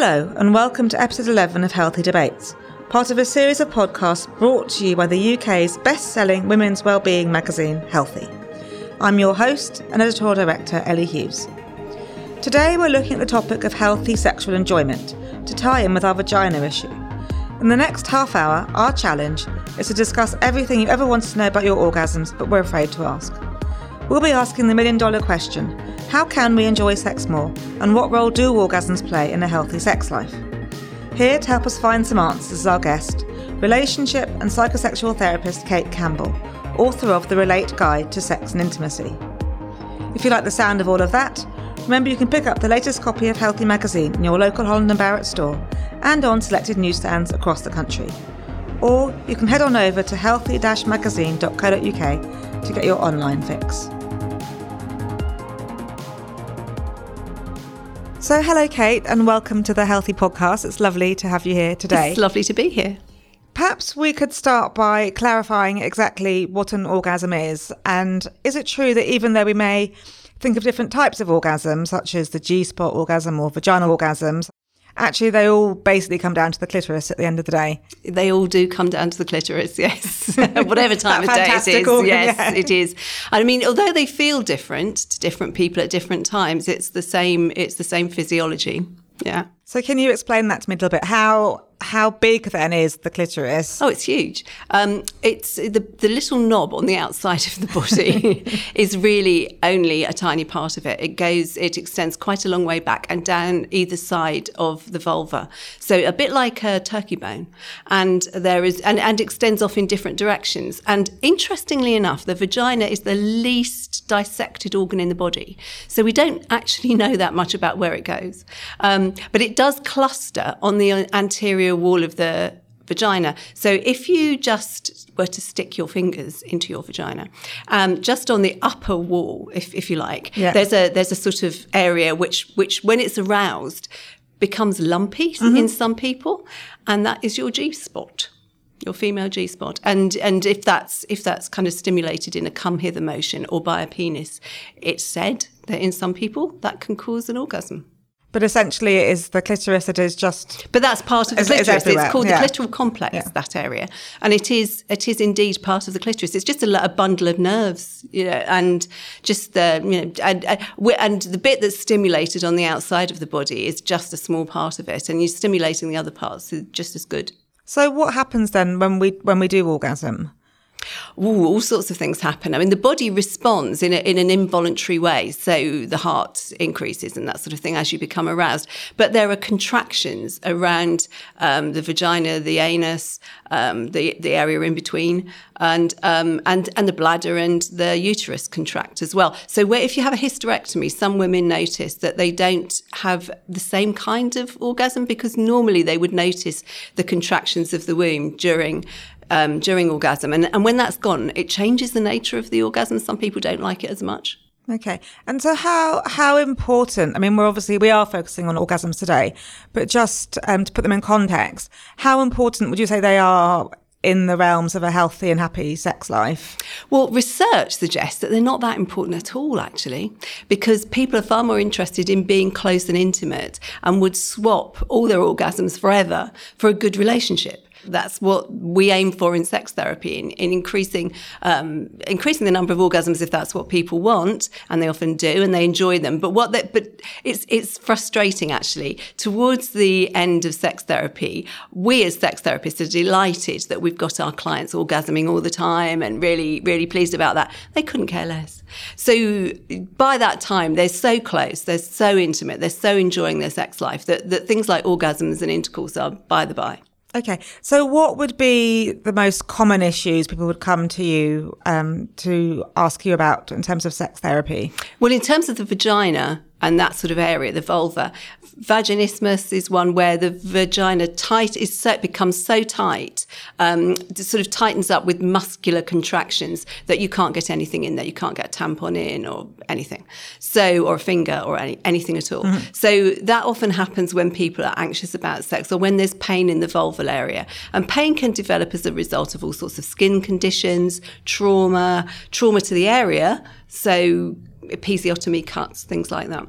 Hello, and welcome to episode 11 of Healthy Debates, part of a series of podcasts brought to you by the UK's best selling women's wellbeing magazine, Healthy. I'm your host and editorial director, Ellie Hughes. Today, we're looking at the topic of healthy sexual enjoyment to tie in with our vagina issue. In the next half hour, our challenge is to discuss everything you ever wanted to know about your orgasms but were afraid to ask. We'll be asking the million dollar question how can we enjoy sex more, and what role do orgasms play in a healthy sex life? Here to help us find some answers is our guest, relationship and psychosexual therapist Kate Campbell, author of The Relate Guide to Sex and Intimacy. If you like the sound of all of that, remember you can pick up the latest copy of Healthy magazine in your local Holland and Barrett store and on selected newsstands across the country. Or you can head on over to healthy-magazine.co.uk to get your online fix. So, hello, Kate, and welcome to the Healthy Podcast. It's lovely to have you here today. It's lovely to be here. Perhaps we could start by clarifying exactly what an orgasm is. And is it true that even though we may think of different types of orgasms, such as the G spot orgasm or vaginal orgasms, actually they all basically come down to the clitoris at the end of the day. They all do come down to the clitoris, yes. Whatever time of day it is. Organ, yes, yeah. it is. I mean, although they feel different to different people at different times, it's the same it's the same physiology. Yeah. So can you explain that to me a little bit? How how big then is the clitoris? Oh, it's huge. Um, it's the the little knob on the outside of the body is really only a tiny part of it. It goes, it extends quite a long way back and down either side of the vulva. So a bit like a turkey bone, and there is and and extends off in different directions. And interestingly enough, the vagina is the least dissected organ in the body, so we don't actually know that much about where it goes. Um, but it does cluster on the anterior wall of the vagina. So if you just were to stick your fingers into your vagina, um, just on the upper wall, if, if you like, Yeah. there's a there's a sort of area which which when it's aroused becomes lumpy in some people, and that is your G spot. Your female G spot, and and if that's if that's kind of stimulated in a come hither motion or by a penis, it's said that in some people that can cause an orgasm. But essentially, it is the clitoris that is just But that's part of the It's- it's clitoris. It's, everywhere, called yeah. the clitoral complex. Yeah. That area, and it is it is indeed part of the clitoris. It's just a, a bundle of nerves, you know, and just the you know, and, and the bit that's stimulated on the outside of the body is just a small part of it, and you're stimulating the other parts just as good. So what happens then when we when we do orgasm? Ooh, all sorts of things happen. I mean, the body responds in, a, in an involuntary way. So the heart increases and that sort of thing as you become aroused. But there are contractions around um, the vagina, the anus, um, the, the area in between, and, um, and, and the bladder and the uterus contract as well. So where, if you have a hysterectomy, some women notice that they don't have the same kind of orgasm because normally they would notice the contractions of the womb during um, during orgasm. And, and when that's gone, it changes the nature of the orgasm. Some people don't like it as much. Okay. And so how how important, I mean, we're obviously, we are focusing on orgasms today, but just um, to put them in context, how important would you say they are in the realms of a healthy and happy sex life? Well, research suggests that they're not that important at all, actually, because people are far more interested in being close and intimate and would swap all their orgasms forever for a good relationship. That's what we aim for in sex therapy, in, in increasing um, increasing the number of orgasms if that's what people want, and they often do, and they enjoy them. But what they, but it's it's frustrating actually. Towards the end of sex therapy, we as sex therapists are delighted that we've got our clients orgasming all the time and really really pleased about that. They couldn't care less. So by that time, they're so close, they're so intimate, they're so enjoying their sex life that, that things like orgasms and intercourse are by the by. Okay. So what would be the most common issues people would come to you um, to ask you about in terms of sex therapy? Well, in terms of the vagina and that sort of area, the vulva, vaginismus is one where the vagina tight is so becomes so tight, um, sort of tightens up with muscular contractions that you can't get anything in there. You can't get a tampon in or anything, so or a finger or any, anything at all. So that often happens when people are anxious about sex or when there's pain in the vulval area, and pain can develop as a result of all sorts of skin conditions, trauma, trauma to the area. So episiotomy cuts, things like that.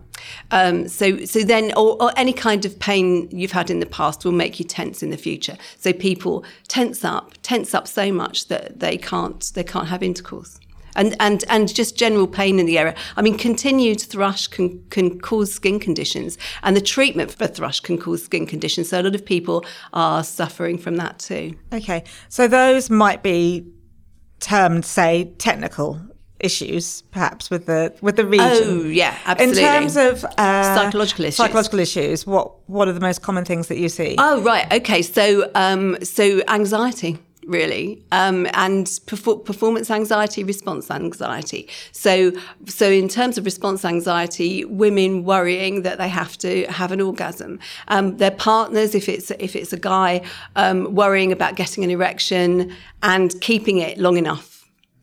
Um, so, so then, or, or, any kind of pain you've had in the past will make you tense in the future. So people tense up, tense up so much that they can't, they can't have intercourse. And, and, and just general pain in the area. I mean, continued thrush can, can cause skin conditions, and the treatment for thrush can cause skin conditions. So, a lot of people are suffering from that too. Okay. So, those might be termed, say, technical issues, perhaps with the with the region. Oh yeah, absolutely. In terms of uh, psychological issues, psychological issues, what what are the most common things that you see? Oh right, okay. So um, so anxiety. Really, um, and perfor- performance anxiety, response anxiety. So, so in terms of response anxiety, women worrying that they have to have an orgasm, um, their partners, if it's if it's a guy, um, worrying about getting an erection and keeping it long enough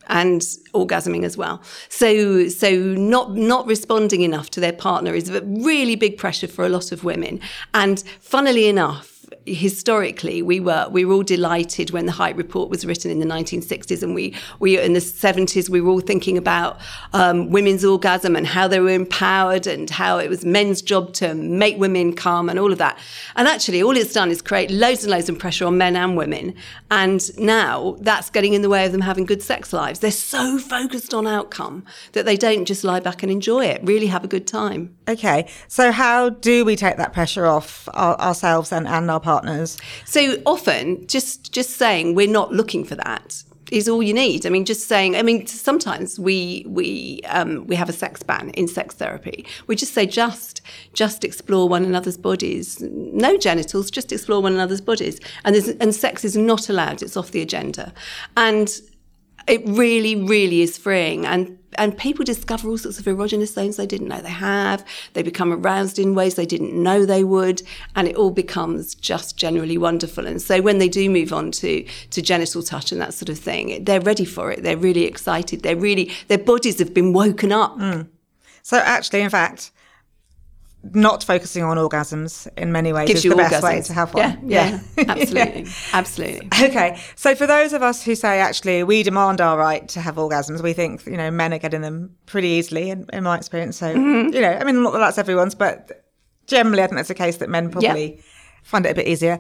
and orgasming as well. So so not not responding enough to their partner is a really big pressure for a lot of women. And funnily enough, historically we were we were all delighted when the Hite Report was written in the 1960s, and we we in the 70s we were all thinking about um, women's orgasm and how they were empowered and how it was men's job to make women come and all of that. And actually, all it's done is create loads and loads of pressure on men and women. And now that's getting in the way of them having good sex lives. They're so focused on outcome that they don't just lie back and enjoy it. Really have a good time. Okay, so how do we take that pressure off our, ourselves and, and our partners? So often, just just saying we're not looking for that is all you need. I mean, just saying. I mean, sometimes we we um, we have a sex ban in sex therapy. We just say just just explore one another's bodies, no genitals, just explore one another's bodies, and and sex is not allowed. It's off the agenda, and it really, really is freeing. And and people discover all sorts of erogenous zones they didn't know they have. They become aroused in ways they didn't know they would, and it all becomes just generally wonderful. And so when they do move on to to genital touch and that sort of thing, they're ready for it. They're really excited. They're really their bodies have been woken up. Mm. So actually, in fact, not focusing on orgasms in many ways Gives is the orgasms. best way to have one. Yeah, yeah, absolutely, yeah. absolutely. Okay, so for those of us who say actually we demand our right to have orgasms, we think you know men are getting them pretty easily, in, in my experience. So mm-hmm. you know, I mean, not that that's everyone's, but generally, I think it's the case that men probably find it a bit easier.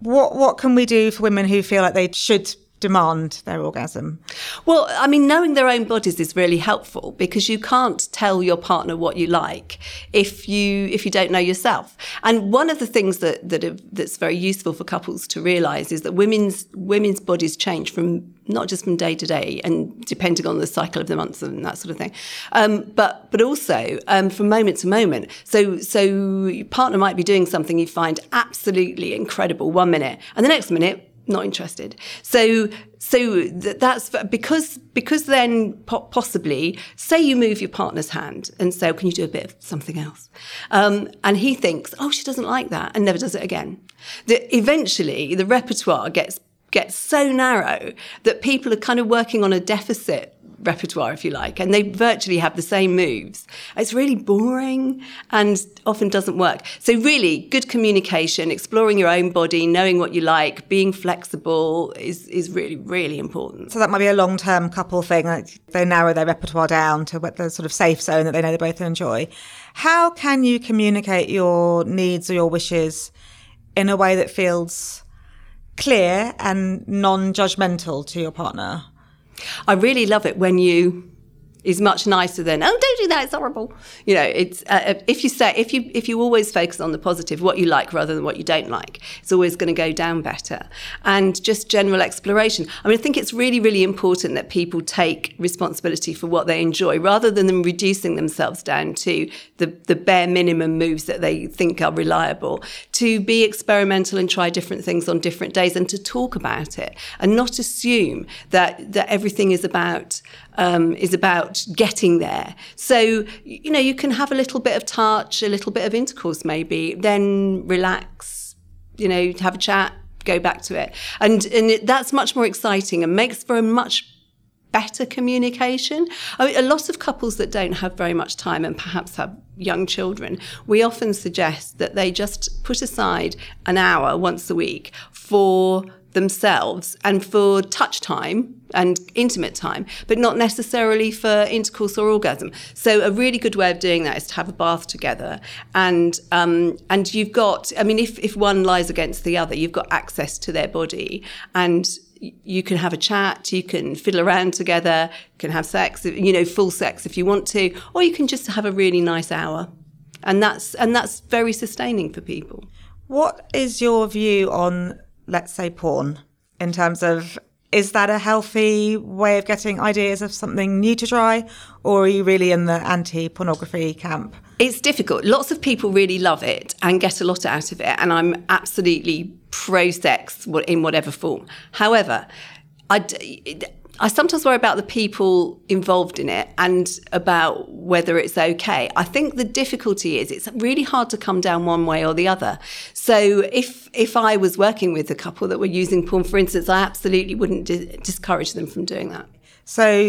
What what can we do for women who feel like they should demand their orgasm? Well, I mean, knowing their own bodies is really helpful because you can't tell your partner what you like if you if you don't know yourself. And one of the things that that have, that's very useful for couples to realise is that women's women's bodies change from not just from day to day and depending on the cycle of the months and that sort of thing, um, but but also um, from moment to moment. So so your partner might be doing something you find absolutely incredible one minute, and the next minute not interested. So so that's because because then possibly say you move your partner's hand and say, oh, "Can you do a bit of something else?" Um, and he thinks, "Oh, she doesn't like that," and never does it again. That eventually the repertoire gets gets so narrow that people are kind of working on a deficit repertoire, if you like, and they virtually have the same moves. It's really boring and often doesn't work. So, really, good communication, exploring your own body, knowing what you like, being flexible is, is really, really important. So, that might be a long term couple thing. Like they narrow their repertoire down to what the sort of safe zone that they know they both enjoy. How can you communicate your needs or your wishes in a way that feels clear and non judgmental to your partner? I really love it when you is much nicer than oh don't do that it's horrible. You know it's uh, uh, if you say if you if you always focus on the positive what you like rather than what you don't like it's always going to go down better. And just general exploration. I mean i think it's really really important that people take responsibility for what they enjoy rather than them reducing themselves down to the the bare minimum moves that they think are reliable. To be experimental and try different things on different days and to talk about it and not assume that that everything is about um, is about getting there. So, you know, you can have a little bit of touch, a little bit of intercourse maybe, then relax, you know, have a chat, go back to it. And, and it, that's much more exciting and makes for a much better communication. I mean, a lot of couples that don't have very much time and perhaps have young children, we often suggest that they just put aside an hour once a week for themselves and for touch time and intimate time, but not necessarily for intercourse or orgasm. So a really good way of doing that is to have a bath together, and um, and you've got. I mean, if if one lies against the other, you've got access to their body, and you can have a chat, you can fiddle around together, you can have sex, you know, full sex if you want to, or you can just have a really nice hour, and that's and that's very sustaining for people. What is your view on, let's say, porn in terms of is that a healthy way of getting ideas of something new to try, or are you really in the anti pornography camp? It's difficult. Lots of people really love it and get a lot out of it, and I'm absolutely pro sex in whatever form. However, I, I sometimes worry about the people involved in it and about whether it's okay. I think the difficulty is it's really hard to come down one way or the other. So if if I was working with a couple that were using porn, for instance, I absolutely wouldn't di- discourage them from doing that. So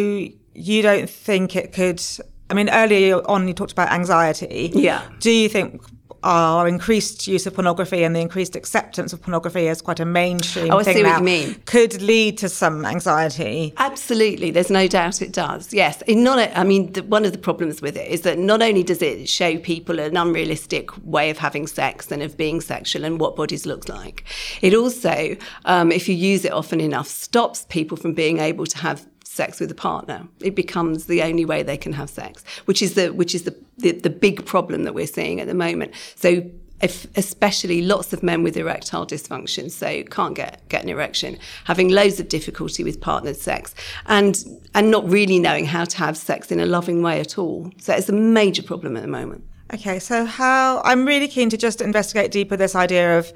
you don't think it could? I mean, earlier on you talked about anxiety. Yeah. Do you think our increased use of pornography and the increased acceptance of pornography as quite a mainstream oh, I thing see now what you mean. could lead to some anxiety. Absolutely, there's no doubt it does. Yes, in not. I mean, the, one of the problems with it is that not only does it show people an unrealistic way of having sex and of being sexual and what bodies look like, it also, um, if you use it often enough, stops people from being able to have sex with a partner. It becomes the only way they can have sex, which is the which is the the, the big problem that we're seeing at the moment. So if, especially lots of men with erectile dysfunction, so can't get, get an erection, having loads of difficulty with partnered sex, and and not really knowing how to have sex in a loving way at all. So it's a major problem at the moment. Okay, so how I'm really keen to just investigate deeper this idea of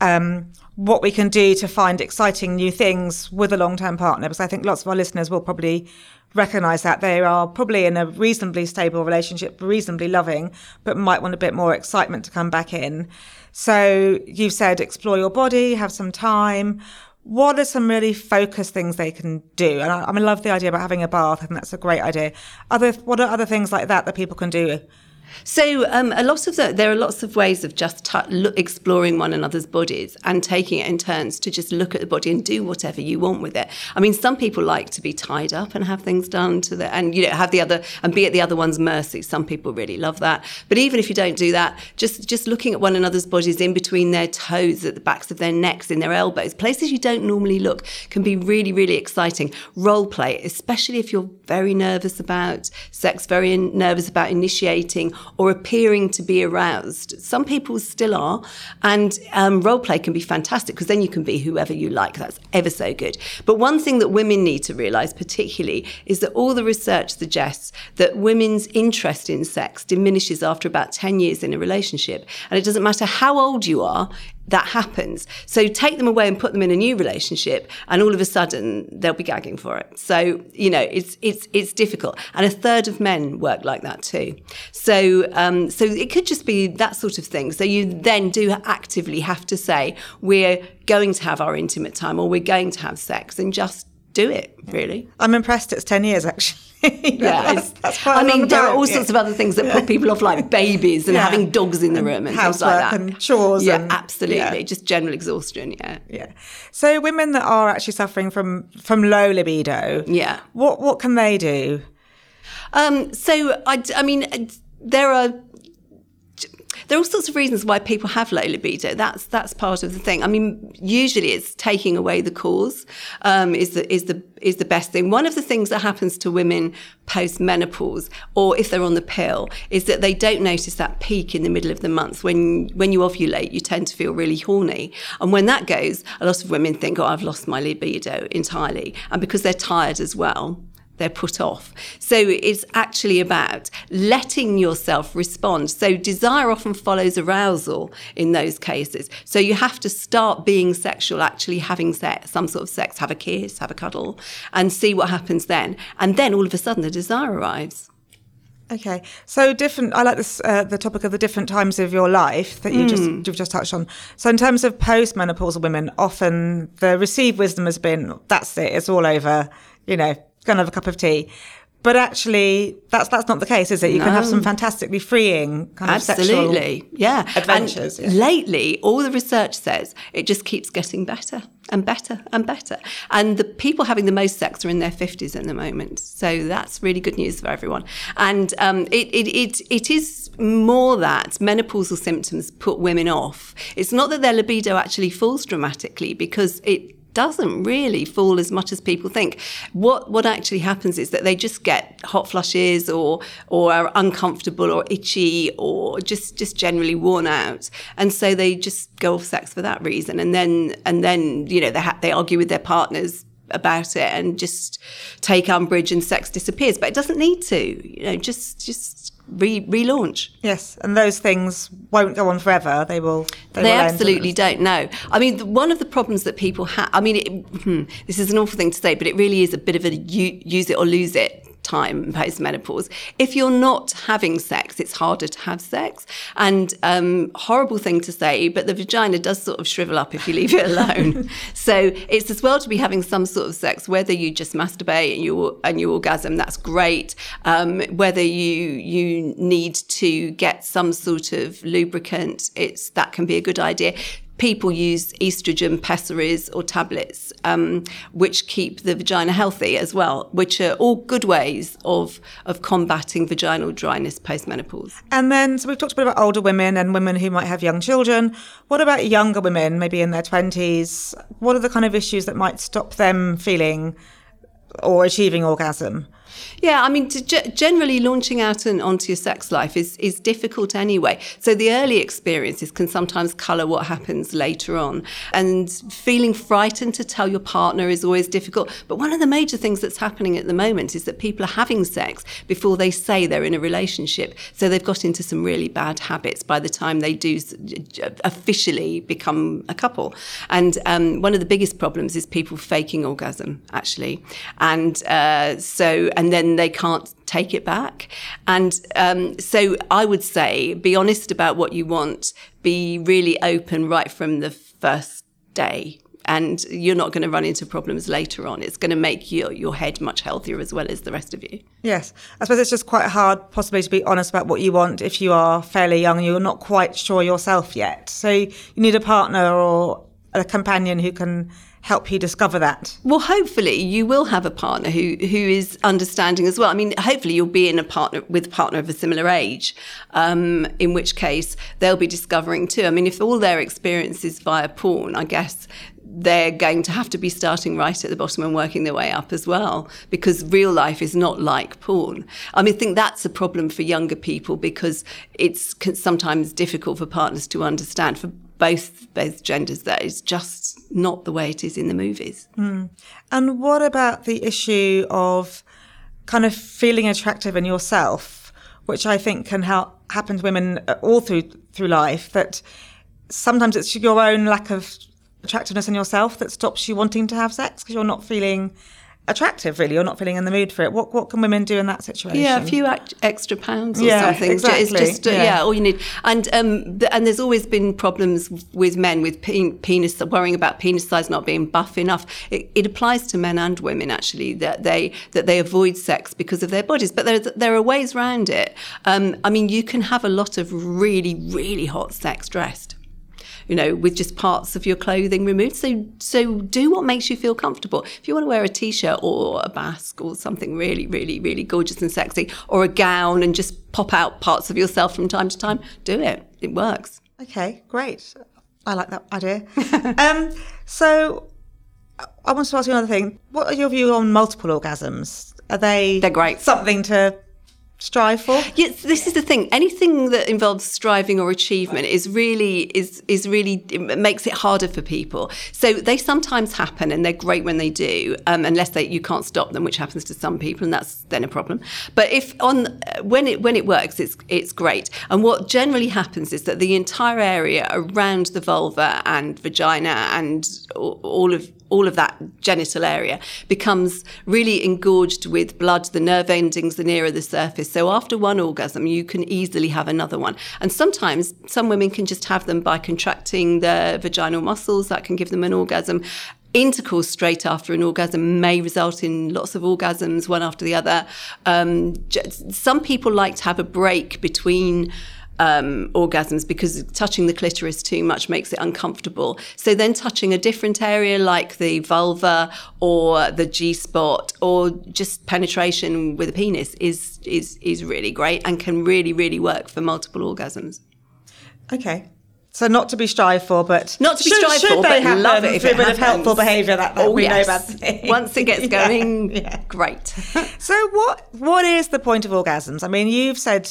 um, what we can do to find exciting new things with a long term partner, because I think lots of our listeners will probably recognize that they are probably in a reasonably stable relationship, reasonably loving, but might want a bit more excitement to come back in. So you've said explore your body, have some time. What are some really focused things they can do? And I, I love the idea about having a bath. I think that's a great idea. Other, what are other things like that that people can do so um, a lot of the, there are lots of ways of just t- exploring one another's bodies and taking it in turns to just look at the body and do whatever you want with it. I mean, some people like to be tied up and have things done to the and you know have the other and be at the other one's mercy. Some people really love that. But even if you don't do that, just just looking at one another's bodies in between their toes, at the backs of their necks, in their elbows, places you don't normally look, can be really really exciting. Role play, especially if you're very nervous about sex, very nervous about initiating or appearing to be aroused. Some people still are, and um, role play can be fantastic because then you can be whoever you like. That's ever so good. But one thing that women need to realise, particularly, is that all the research suggests that women's interest in sex diminishes after about 10 years in a relationship. And it doesn't matter how old you are, that happens. So take them away and put them in a new relationship, and all of a sudden they'll be gagging for it. So you know it's it's it's difficult, and a third of men work like that too. So um, so it could just be that sort of thing. So you then do actively have to say we're going to have our intimate time, or we're going to have sex, and just do it. Really, I'm impressed. It's ten years actually. yeah, that's, that's. I mean, there are all sorts of other things that put people off, like babies and yeah. having dogs in the room and Housework things like that, and chores. Yeah, and, absolutely. Yeah. Just general exhaustion. Yeah, yeah. So women that are actually suffering from from low libido, yeah, what what can they do? Um, so I, I mean, there are there are all sorts of reasons why people have low libido. That's that's part of the thing. I mean, usually it's taking away the cause um, is the is the is the best thing. One of the things that happens to women post menopause, or if they're on the pill, is that they don't notice that peak in the middle of the month when when you ovulate. You tend to feel really horny, and when that goes, a lot of women think, "Oh, I've lost my libido entirely," and because they're tired as well they're put off. So it's actually about letting yourself respond. So desire often follows arousal in those cases. So you have to start being sexual, actually having sex, some sort of sex, have a kiss, have a cuddle, and see what happens then. And then all of a sudden the desire arrives. Okay, so different. I like this uh, the topic of the different times of your life that you mm. just you've just touched on. So in terms of postmenopausal women, often the received wisdom has been that's it, it's all over. You know, going to have a cup of tea. But actually, that's that's not the case, is it? You no. can have some fantastically freeing kind of absolutely, yeah, adventures. And yeah. Lately, all the research says it just keeps getting better and better and better. And the people having the most sex are in their fifties at the moment, so that's really good news for everyone. And um, it, it it it is more that menopausal symptoms put women off. It's not that their libido actually falls dramatically because it doesn't really fall as much as people think. What what actually happens is that they just get hot flushes or or are uncomfortable or itchy or just just generally worn out, and so they just go off sex for that reason. And then and then you know they ha- they argue with their partners about it and just take umbrage and sex disappears but it doesn't need to you know just just re- relaunch. Yes, and those things won't go on forever. They will. They, they will absolutely don't. No, I mean one of the problems that people have. I mean, it, hmm, this is an awful thing to say, but it really is a bit of a use it or lose it time post menopause. If you're not having sex, it's harder to have sex. And um, horrible thing to say, but the vagina does sort of shrivel up if you leave it alone. so it's as well to be having some sort of sex, whether you just masturbate and you and you orgasm, that's great. Um, whether you you need to get some sort of lubricant, it's that can be a good idea people use estrogen pessaries or tablets, um, which keep the vagina healthy as well, which are all good ways of, of combating vaginal dryness post-menopause. And then, so we've talked a bit about older women and women who might have young children. What about younger women, maybe in their 20s? What are the kind of issues that might stop them feeling or achieving orgasm? Yeah, I mean, generally launching out and onto your sex life is is difficult anyway. So the early experiences can sometimes colour what happens later on, and feeling frightened to tell your partner is always difficult. But one of the major things that's happening at the moment is that people are having sex before they say they're in a relationship, so they've got into some really bad habits by the time they do officially become a couple. And um, one of the biggest problems is people faking orgasm actually, and uh, so and then then they can't take it back. And um, so I would say be honest about what you want, be really open right from the first day. And you're not going to run into problems later on. It's going to make your, your head much healthier as well as the rest of you. Yes. I suppose it's just quite hard, possibly, to be honest about what you want if you are fairly young and you're not quite sure yourself yet. So you need a partner or a companion who can help you discover that? Well, hopefully you will have a partner who who is understanding as well. I mean, hopefully you'll be in a partner with a partner of a similar age, um, in which case they'll be discovering too. I mean, if all their experience is via porn, I guess they're going to have to be starting right at the bottom and working their way up as well because real life is not like porn. I mean, I think that's a problem for younger people because it's sometimes difficult for partners to understand. For both both genders that is just not the way it is in the movies. Mm. And what about the issue of kind of feeling attractive in yourself, which I think can happen to women all through through life that sometimes it's your own lack of attractiveness in yourself that stops you wanting to have sex because you're not feeling attractive really. Or not feeling in the mood for it. What what can women do in that situation? Yeah a few extra pounds or yeah, something. Exactly. it's just uh, yeah. yeah. all you need. And um and there's always been problems with men with penis worrying about penis size not being buff enough. It, it, applies to men and women actually that they that they avoid sex because of their bodies. But there there are ways around it. Um i mean you can have a lot of really really hot sex dressed you know, with just parts of your clothing removed. So, so do what makes you feel comfortable. If you want to wear a t-shirt or a basque or something really, really, really gorgeous and sexy, or a gown and just pop out parts of yourself from time to time, do it. It works. Okay, great. I like that idea. um, so, I want to ask you another thing. What are your view on multiple orgasms? Are they? They're great. Something to strive for? Yes this is the thing. Anything that involves striving or achievement is really is is really it makes it harder for people. So they sometimes happen and they're great when they do um, unless they you can't stop them which happens to some people and that's then a problem. But if on when it when it works it's it's great. And what generally happens is that the entire area around the vulva and vagina and all of all of that genital area becomes really engorged with blood, the nerve endings, the nearer the surface. So after one orgasm, you can easily have another one. And sometimes some women can just have them by contracting the vaginal muscles, that can give them an orgasm intercourse straight after an orgasm may result in lots of orgasms, one after the other. Um, some people like to have a break between um, orgasms because touching the clitoris too much makes it uncomfortable. So then touching a different area like the vulva or the G spot or just penetration with a penis is is is really great and can really really work for multiple orgasms. Okay. So not to be strived for, but not to be should, strived should for, they but happen love it if through it a bit of happens. helpful behaviour that, that oh, we yes. know about. things. Once it gets going, Yeah, yeah. great. So what what is the point of orgasms? I mean, you've said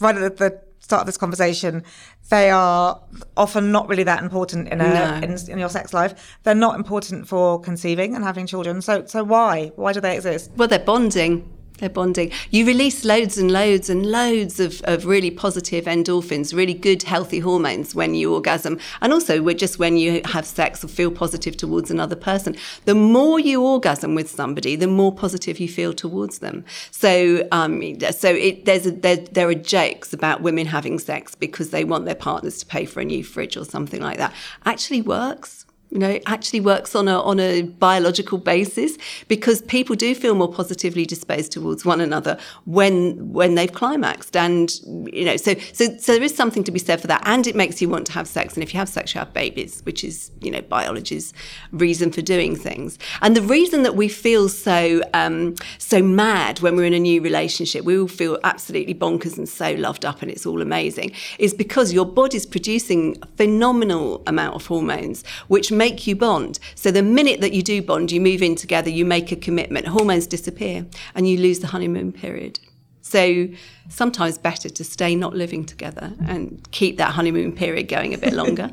right at the start of this conversation, they are often not really that important in a No. in, in your sex life. They're not important for conceiving and having children. So so why why do they exist? Well, they're bonding. They're bonding. You release loads and loads and loads of, of really positive endorphins, really good, healthy hormones when you orgasm. And also, just when you have sex or feel positive towards another person. The more you orgasm with somebody, the more positive you feel towards them. So, um, so it, there's a, there, there are jokes about women having sex because they want their partners to pay for a new fridge or something like that. Actually works you know, it actually works on a on a biological basis because people do feel more positively disposed towards one another when when they've climaxed, and you know, so so so there is something to be said for that, and it makes you want to have sex, and if you have sex, you have babies, which is you know biology's reason for doing things, and the reason that we feel so um, so mad when we're in a new relationship, we all feel absolutely bonkers and so loved up, and it's all amazing, is because your body's producing a phenomenal amount of hormones, which make you bond. So the minute that you do bond, you move in together, you make a commitment, hormones disappear, and you lose the honeymoon period. So sometimes better to stay not living together and keep that honeymoon period going a bit longer.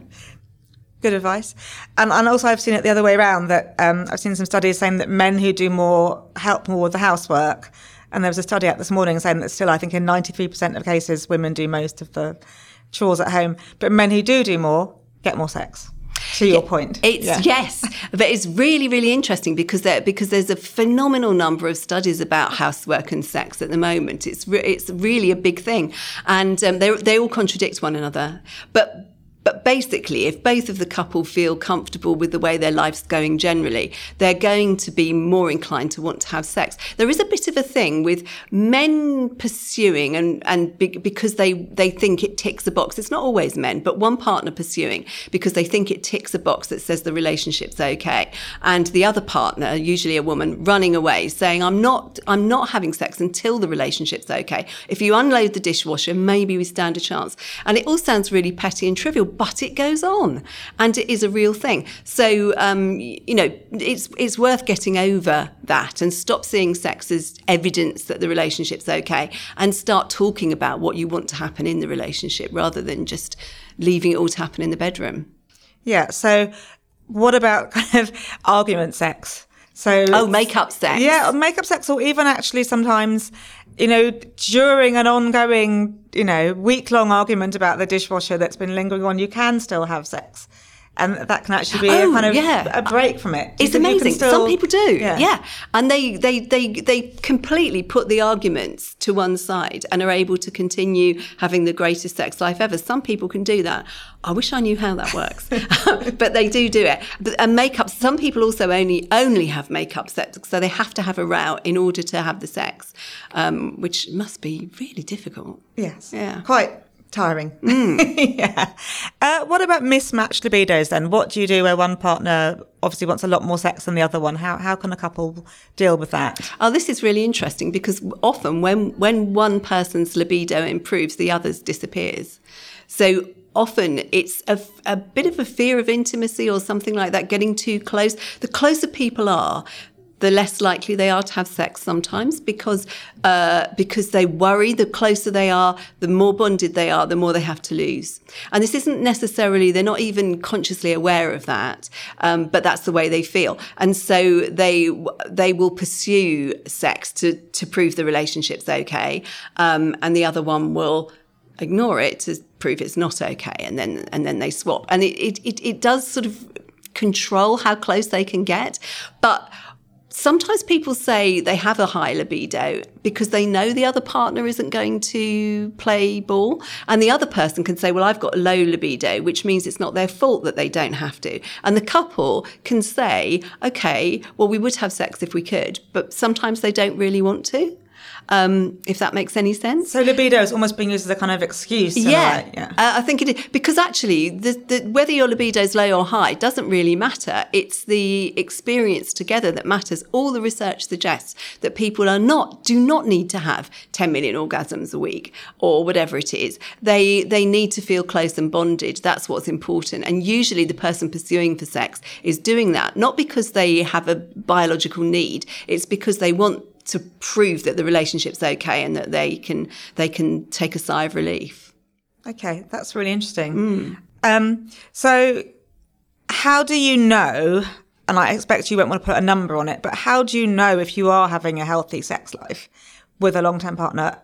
Good advice. And, and also, I've seen it the other way around that um, I've seen some studies saying that men who do more help more with the housework. And there was a study out this morning saying that still, I think in 93% of cases, women do most of the chores at home. But men who do do more get more sex. To your point. It's Yeah. yes, but it's really really interesting because there because there's a phenomenal number of studies about housework and sex at the moment. It's re- it's really a big thing, and um, they they all contradict one another. But but basically, if both of the couple feel comfortable with the way their life's going generally, they're going to be more inclined to want to have sex. There is a bit of a thing with men pursuing and, and be, because they, they think it ticks a box. It's not always men, but one partner pursuing because they think it ticks a box that says the relationship's okay. And the other partner, usually a woman, running away saying, I'm not, I'm not having sex until the relationship's okay. If you unload the dishwasher, maybe we stand a chance. And it all sounds really petty and trivial, but it goes on and it is a real thing. So, um, you know, it's, it's worth getting over that and stop seeing sex as evidence that the relationship's okay and start talking about what you want to happen in the relationship rather than just leaving it all to happen in the bedroom. Yeah. So, what about kind of argument sex? So, Oh, make-up sex. Yeah, or makeup sex, or even actually sometimes, you know, during an ongoing, you know, week long argument about the dishwasher that's been lingering on, you can still have sex. And that can actually be a Oh, kind of yeah. a break from it. You It's can- you can amazing. still- Some people do. Yeah. Yeah. And they, they, they, they completely put the arguments to one side and are able to continue having the greatest sex life ever. Some people can do that. I wish I knew how that works, but they do do it. But, and makeup, some people also only, only have makeup sex. So they have to have a row in order to have the sex, um, which must be really difficult. Yes. Yeah. Quite tiring. Mm. yeah. Uh, what about mismatched libidos then? What do you do where one partner obviously wants a lot more sex than the other one? How, how can a couple deal with that? Oh, this is really interesting because often when, when one person's libido improves, the other's disappears. So often it's a, a bit of a fear of intimacy or something like that, getting too close. The closer people are, the less likely they are to have sex sometimes because uh, because they worry. The closer they are, the more bonded they are, the more they have to lose. And this isn't necessarily they're not even consciously aware of that, um, but that's the way they feel. And so they they will pursue sex to to prove the relationship's okay, um, and the other one will ignore it to prove it's not okay, and then and then they swap. And it it, it, it does sort of control how close they can get, but sometimes people say they have a high libido because they know the other partner isn't going to play ball. And the other person can say, well, I've got a low libido, which means it's not their fault that they don't have to. And the couple can say, okay, well, we would have sex if we could, but sometimes they don't really want to um, if that makes any sense. So libido is almost being used as a kind of excuse. Yeah, yeah. Uh, I think it is because actually, the, the, whether your libido is low or high doesn't really matter. It's the experience together that matters. All the research suggests that people are not do not need to have 10 million orgasms a week or whatever it is. They they need to feel close and bonded. That's what's important. And usually, the person pursuing for sex is doing that not because they have a biological need. It's because they want to prove that the relationship's okay and that they can they can take a sigh of relief. Okay, that's really interesting. Mm. Um, so, how do you know? And I expect you won't want to put a number on it, but how do you know if you are having a healthy sex life with a long-term partner?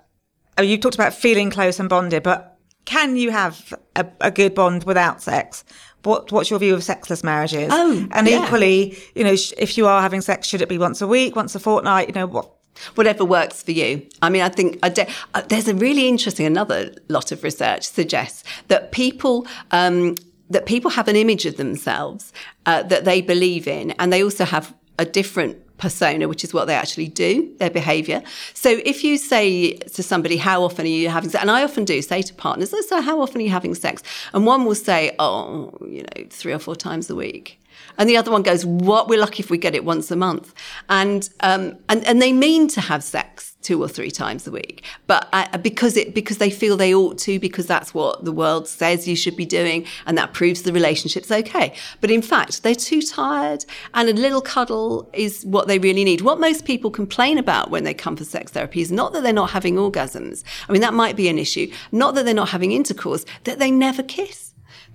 Oh, you talked about feeling close and bonded, but can you have a, a good bond without sex? What, what's your view of sexless marriages? Oh, and yeah. equally, you know, sh- if you are having sex, should it be once a week, once a fortnight? You know, what whatever works for you. I mean, I think I de- uh, there's a really interesting another lot of research suggests that people. Um, that people have an image of themselves uh, that they believe in, and they also have a different persona, which is what they actually do, their behavior. So if you say to somebody, How often are you having sex? And I often do say to partners, So, how often are you having sex? And one will say, Oh, you know, three or four times a week. And the other one goes, "What? We're lucky if we get it once a month." And um, and and they mean to have sex two or three times a week, but uh, because it because they feel they ought to, because that's what the world says you should be doing, and that proves the relationship's okay. But in fact, they're too tired, and a little cuddle is what they really need. What most people complain about when they come for sex therapy is not that they're not having orgasms. I mean, that might be an issue. Not that they're not having intercourse, that they never kiss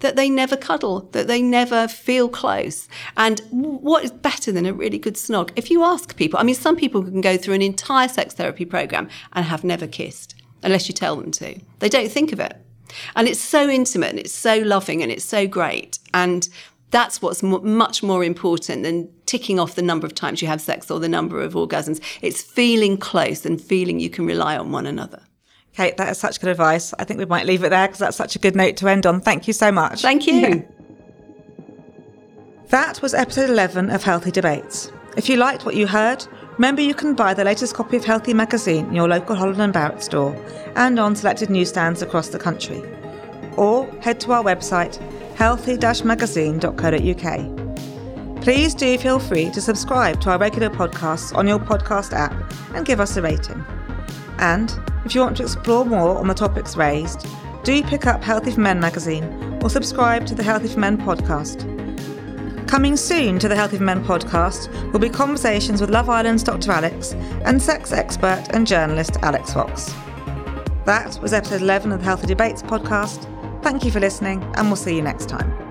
that they never cuddle, that they never feel close. And what is better than a really good snog? If you ask people, I mean, some people can go through an entire sex therapy program and have never kissed, unless you tell them to. They don't think of it. And it's so intimate and it's so loving and it's so great. And that's what's much more important than ticking off the number of times you have sex or the number of orgasms. It's feeling close and feeling you can rely on one another. Kate, that is such good advice. I think we might leave it there because that's such a good note to end on. Thank you so much. Thank you. Yeah. That was episode 11 of Healthy Debates. If you liked what you heard, remember you can buy the latest copy of Healthy magazine in your local Holland and Barrett store and on selected newsstands across the country. Or head to our website, healthy-magazine.co.uk. Please do feel free to subscribe to our regular podcasts on your podcast app and give us a rating. And if you want to explore more on the topics raised, do pick up Healthy for Men magazine or subscribe to the Healthy for Men podcast. Coming soon to the Healthy for Men podcast will be conversations with Love Island's Dr. Alex and sex expert and journalist Alix Fox. That was episode 11 of the Healthy Debates podcast. Thank you for listening, and we'll see you next time.